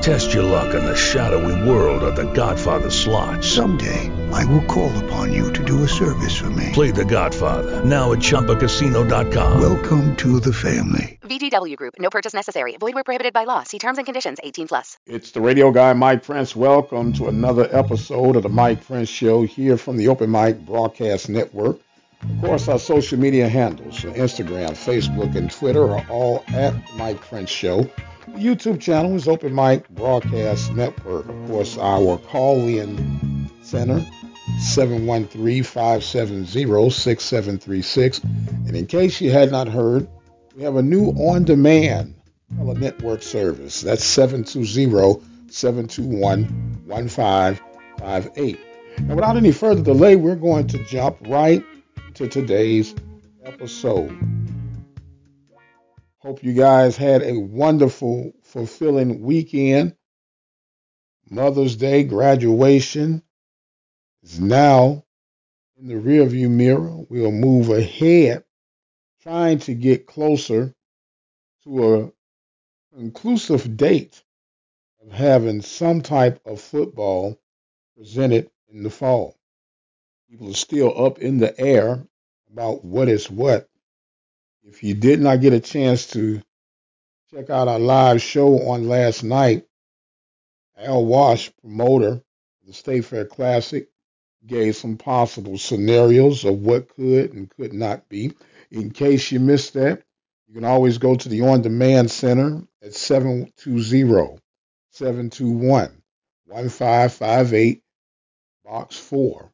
Test your luck in the shadowy world of The Godfather slot. Someday, I will call upon you to do a service for me. Play The Godfather now at ChumbaCasino.com. Welcome to the family. VGW Group. No purchase necessary. Void where prohibited by law. See terms and conditions. 18 plus. It's the radio guy, Mike Prince. Welcome to another episode of the Mike Prince Show here from the Open Mic Broadcast Network. Of course, our social media handles, Instagram, Facebook, and Twitter are all at Mike Prince Show. YouTube channel is Open Mic Broadcast Network. Of course, our call-in center, 713-570-6736. And in case you had not heard, we have a new on-demand tele-network service. That's 720-721-1558. And without any further delay, we're going to jump right to today's episode. Hope you guys had a wonderful, fulfilling weekend. Mother's Day graduation is now in the rearview mirror. We'll move ahead, trying to get closer to a conclusive date of having some type of football presented in the fall. People are still up in the air about what is what. If you did not get a chance to check out our live show on last night, Al Wash, promoter of the State Fair Classic, gave some possible scenarios of what could and could not be. In case you missed that, you can always go to the On Demand Center at 720 721 1558, Box 4.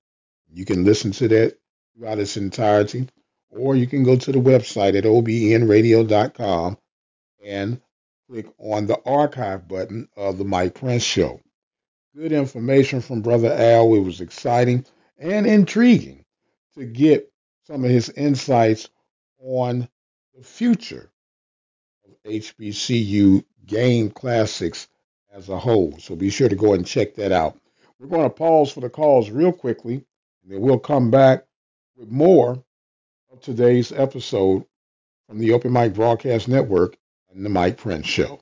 You can listen to that throughout its entirety, or you can go to the website at obnradio.com and click on the archive button of the Mike Prince Show. Good information from Brother Al. It was exciting and intriguing to get some of his insights on the future of HBCU game classics as a whole. So be sure to go and check that out. We're going to pause for the calls real quickly, and then we'll come back with more today's episode from the Open Mic Broadcast Network and the Mike Prince Show.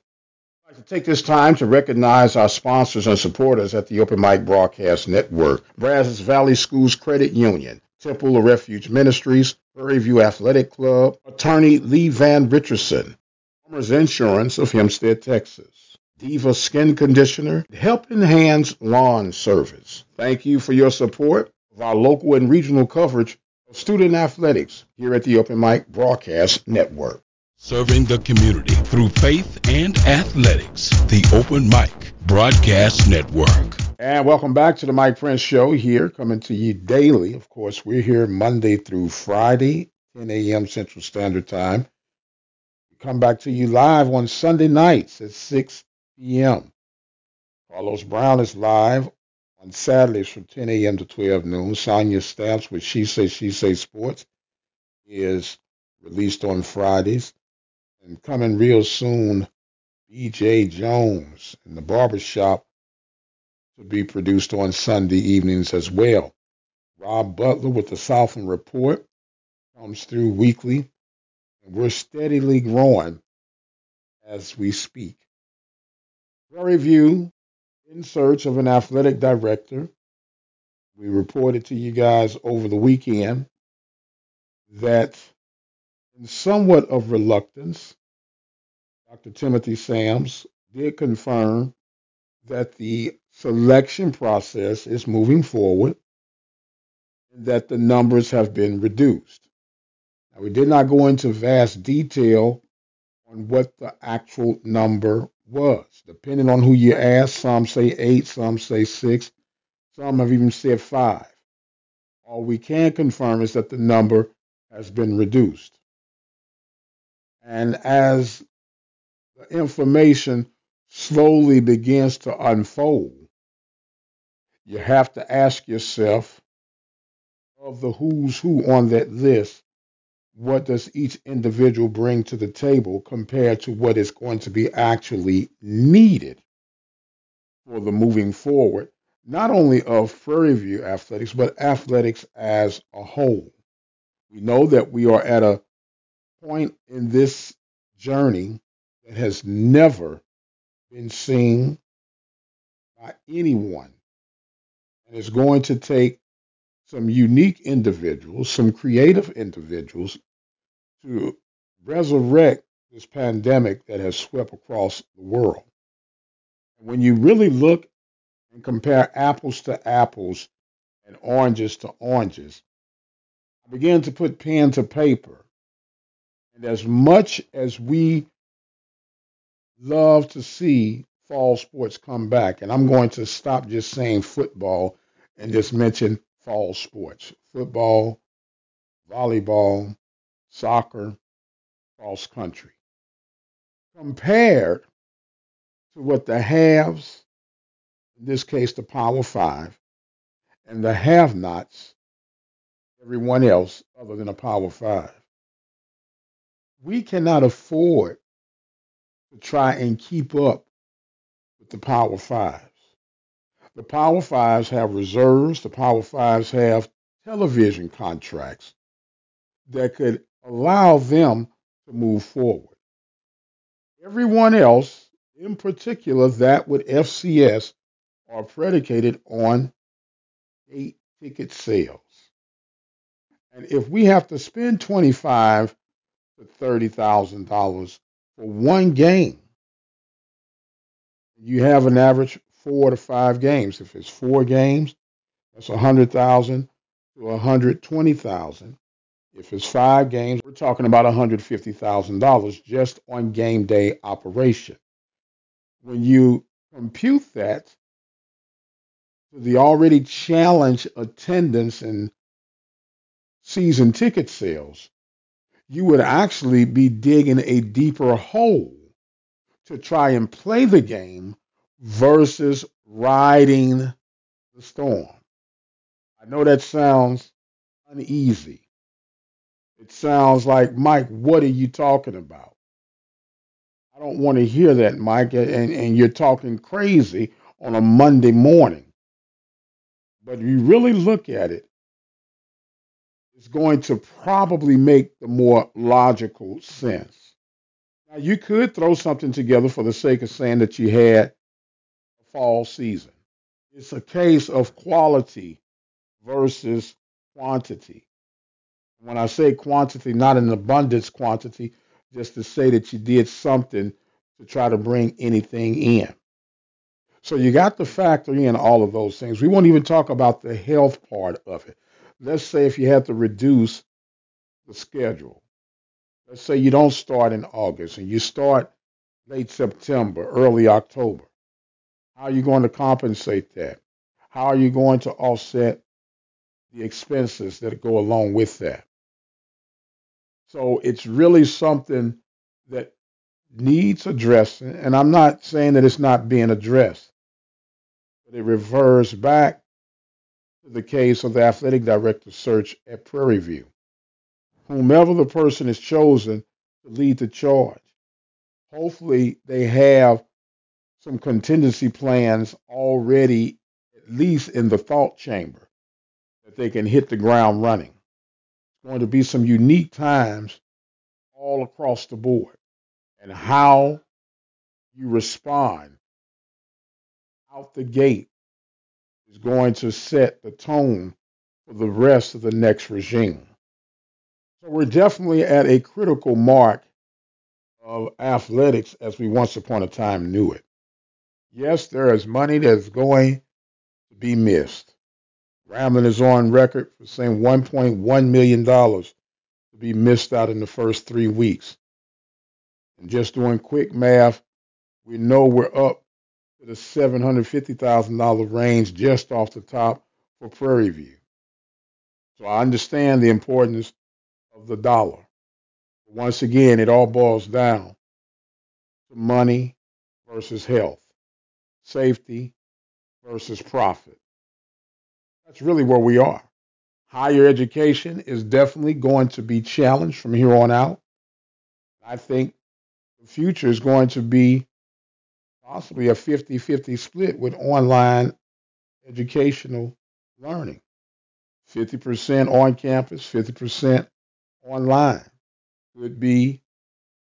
I'd like to take this time to recognize our sponsors and supporters at the Open Mic Broadcast Network Brazos Valley Schools Credit Union, Temple of Refuge Ministries, Prairie View Athletic Club, attorney Lee Van Richardson, Farmers Insurance of Hempstead, Texas, Diva Skin Conditioner, Helping Hands Lawn Service. Thank you for your support of our local and regional coverage of student athletics here at the Open Mic Broadcast Network. Serving the community through faith and athletics. The Open Mic Broadcast Network. And welcome back to the Mike Prince Show here, coming to you daily. Of course, we're here Monday through Friday, 10 a.m. Central Standard Time. We come back to you live on Sunday nights at 6 p.m. Carlos Brown is live on Saturdays from 10 a.m. to 12 noon. Sonia Stamps with She Say, She Say Sports is released on Fridays. And coming real soon, BJ Jones in the barbershop to be produced on Sunday evenings as well. Rob Butler with the Southland Report comes through weekly, and we're steadily growing as we speak. Prairie View in search of an athletic director. We reported to you guys over the weekend that, in somewhat of reluctance, Dr. Timothy Sams did confirm that the selection process is moving forward and that the numbers have been reduced. Now, we did not go into vast detail on what the actual number was. Depending on who you ask, some say eight, some say six, some have even said five. All we can confirm is that the number has been reduced. And as the information slowly begins to unfold, you have to ask yourself of the who's who on that list, what does each individual bring to the table compared to what is going to be actually needed for the moving forward, not only of Prairie View athletics, but athletics as a whole. We know that we are at a point in this journey that has never been seen by anyone. And it's going to take some unique individuals, some creative individuals to resurrect this pandemic that has swept across the world. When you really look and compare apples to apples and oranges to oranges, I began to put pen to paper. And as much as we love to see fall sports come back, and I'm going to stop just saying football and just mention fall sports football, volleyball, soccer, cross country. Compared to what the haves, in this case the Power Five, and the have nots, everyone else other than the Power Five. We cannot afford to try and keep up with the Power Fives. The Power Fives have reserves, the Power Fives have television contracts that could allow them to move forward. Everyone else, in particular that with FCS, are predicated on eight ticket sales. And if we have to spend twenty-five to thirty thousand dollars for one game, you have an average four to five games. If it's four games, that's a hundred thousand to a hundred twenty thousand. If it's five games, we're talking about $150,000 just on game day operation. When you compute that to the already challenged attendance and season ticket sales, you would actually be digging a deeper hole to try and play the game versus riding the storm. I know that sounds uneasy. It sounds like, Mike, what are you talking about? I don't want to hear that, Mike, and, and you're talking crazy on a Monday morning. But if you really look at it, it's going to probably make the more logical sense. Now, you could throw something together for the sake of saying that you had fall season. It's a case of quality versus quantity. When I say quantity, not an abundance quantity, just to say that you did something to try to bring anything in. So you got to factor in all of those things. We won't even talk about the health part of it. Let's say if you had to reduce the schedule. Let's say you don't start in August and you start late September, early October. How are you going to compensate that? How are you going to offset the expenses that go along with that? So it's really something that needs addressing. And I'm not saying that it's not being addressed, but it reverts back to the case of the athletic director search at Prairie View. Whomever the person is chosen to lead the charge, hopefully they have some contingency plans already, at least in the thought chamber, that they can hit the ground running It's going to be some unique times all across the board. And how you respond out the gate is going to set the tone for the rest of the next regime. So we're definitely at a critical mark of athletics as we once upon a time knew it. Yes, there is money that's going to be missed. Ramlin is on record for saying $1.1 million to be missed out in the first three weeks. And just doing quick math, we know we're up to the $750,000 range just off the top for Prairie View. So I understand the importance of the dollar. Once again, it all boils down to money versus health, safety versus profit. That's really where we are. Higher education is definitely going to be challenged from here on out. I think the future is going to be possibly a 50 50 split with online educational learning 50% on campus, 50% online could be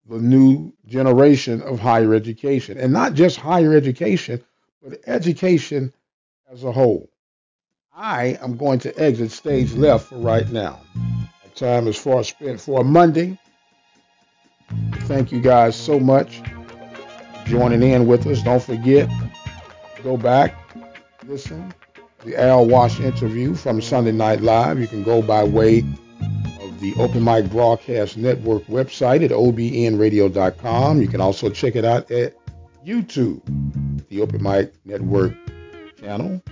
the new generation of higher education. And not just higher education, but education as a whole. I am going to exit stage left for right now. My time is far spent for Monday. Thank you guys so much joining in with us. Don't forget, go back, listen the Al Wash interview from Sunday Night Live. You can go by way the Open Mic Broadcast Network website at obnradio.com. You can also check it out at YouTube, the Open Mic Network channel,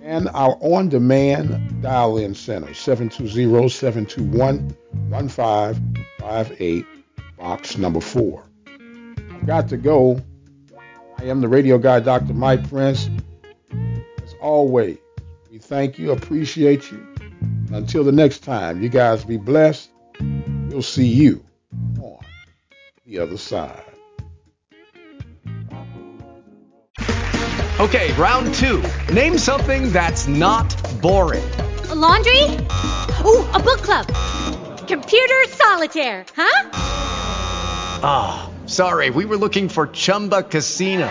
and our on demand dial in center, 720 721 1558, box number four. I've got to go. I am the radio guy, Dr. Mike Prince As always, we thank you, appreciate you. Until the next time, you guys be blessed. We'll see you on the other side. Okay, round two. Name something that's not boring. A laundry? Ooh, a book club. Computer solitaire, huh? Ah, oh, sorry, we were looking for Chumba Casino.